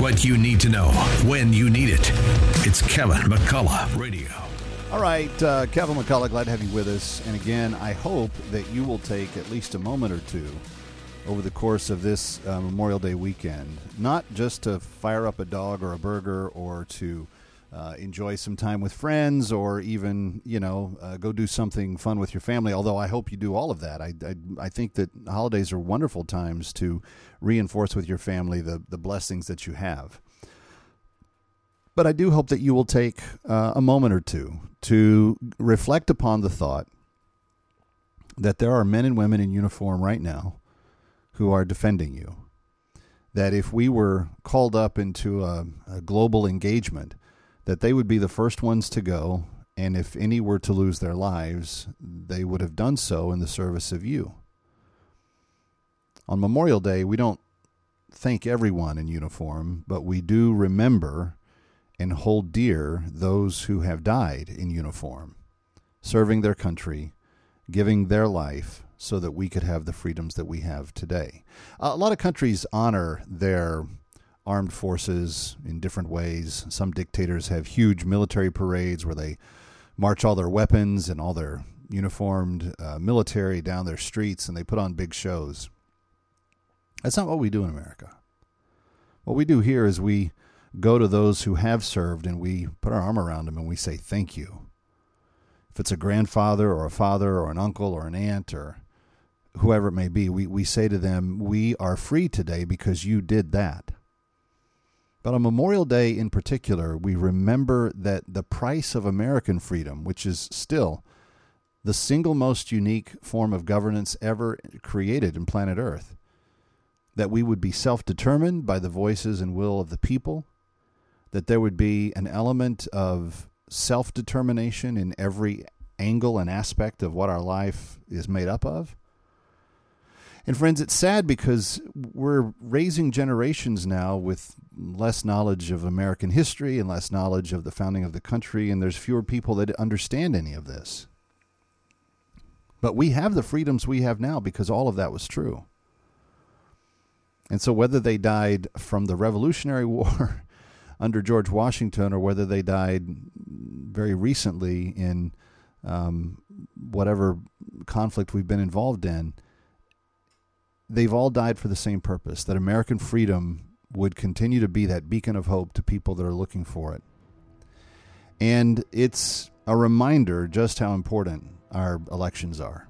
what you need to know when you need it. It's Kevin McCullough Radio. All right, uh, Kevin McCullough, glad to have you with us. And again, I hope that you will take at least a moment or two over the course of this uh, Memorial Day weekend, not just to fire up a dog or a burger or to uh, enjoy some time with friends or even, you know, uh, go do something fun with your family. Although I hope you do all of that. I, I, I, think that holidays are wonderful times to reinforce with your family the, the blessings that you have. But I do hope that you will take uh, a moment or two to reflect upon the thought that there are men and women in uniform right now who are defending you. That if we were called up into a, a global engagement, that they would be the first ones to go, and if any were to lose their lives, they would have done so in the service of you. On Memorial Day, we don't thank everyone in uniform, but we do remember and hold dear those who have died in uniform, serving their country, giving their life so that we could have the freedoms that we have today. A lot of countries honor their armed forces in different ways. Some dictators have huge military parades where they march all their weapons and all their uniformed uh, military down their streets and they put on big shows. That's not what we do in America. What we do here is we go to those who have served and we put our arm around them and we say thank you. If it's a grandfather or a father or an uncle or an aunt or whoever it may be, we, we say to them, We are free today because you did that. But on Memorial Day in particular, we remember that the price of American freedom, which is still the single most unique form of governance ever created in planet Earth, that we would be self determined by the voices and will of the people, that there would be an element of self determination in every angle and aspect of what our life is made up of, and friends, it's sad because we're raising generations now with less knowledge of American history and less knowledge of the founding of the country, and there's fewer people that understand any of this. But we have the freedoms we have now because all of that was true. And so, whether they died from the Revolutionary War under George Washington or whether they died very recently in um, whatever conflict we've been involved in, they've all died for the same purpose that American freedom would continue to be that beacon of hope to people that are looking for it. And it's a reminder just how important our elections are.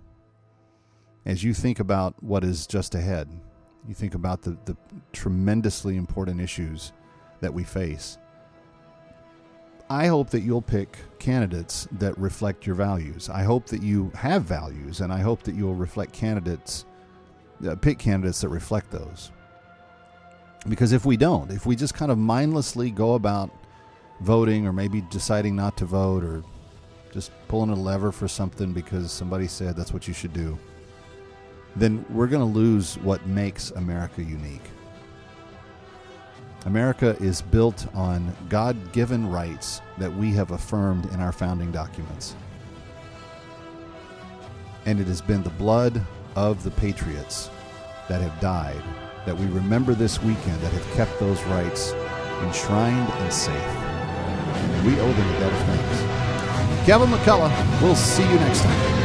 As you think about what is just ahead, you think about the, the tremendously important issues that we face. I hope that you'll pick candidates that reflect your values. I hope that you have values, and I hope that you'll reflect candidates uh, pick candidates that reflect those. Because if we don't, if we just kind of mindlessly go about voting or maybe deciding not to vote or just pulling a lever for something because somebody said that's what you should do, then we're going to lose what makes America unique. America is built on God given rights that we have affirmed in our founding documents. And it has been the blood of the patriots that have died that we remember this weekend that have kept those rights enshrined and safe. And we owe them a debt of thanks. Kevin McCullough, we'll see you next time.